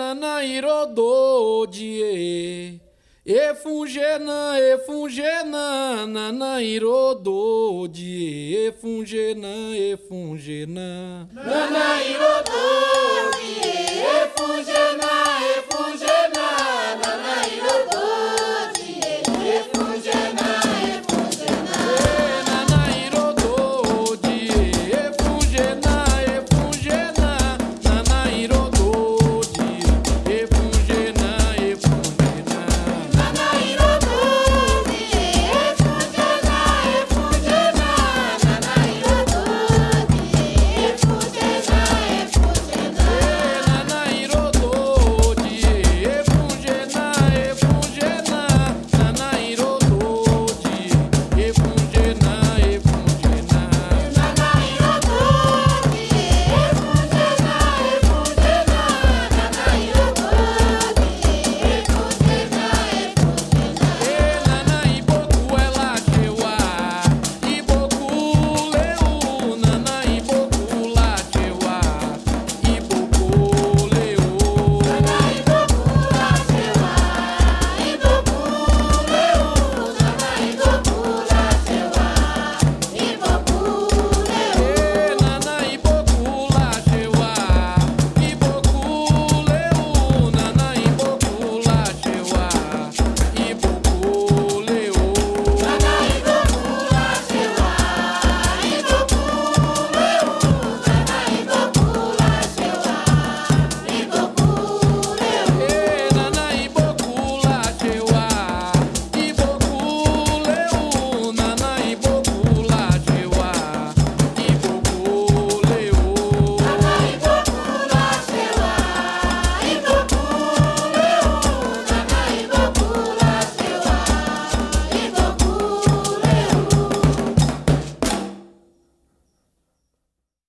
nana irodô die. Efungena, efungena, nana irodô die. Efungena, efungena. Nana.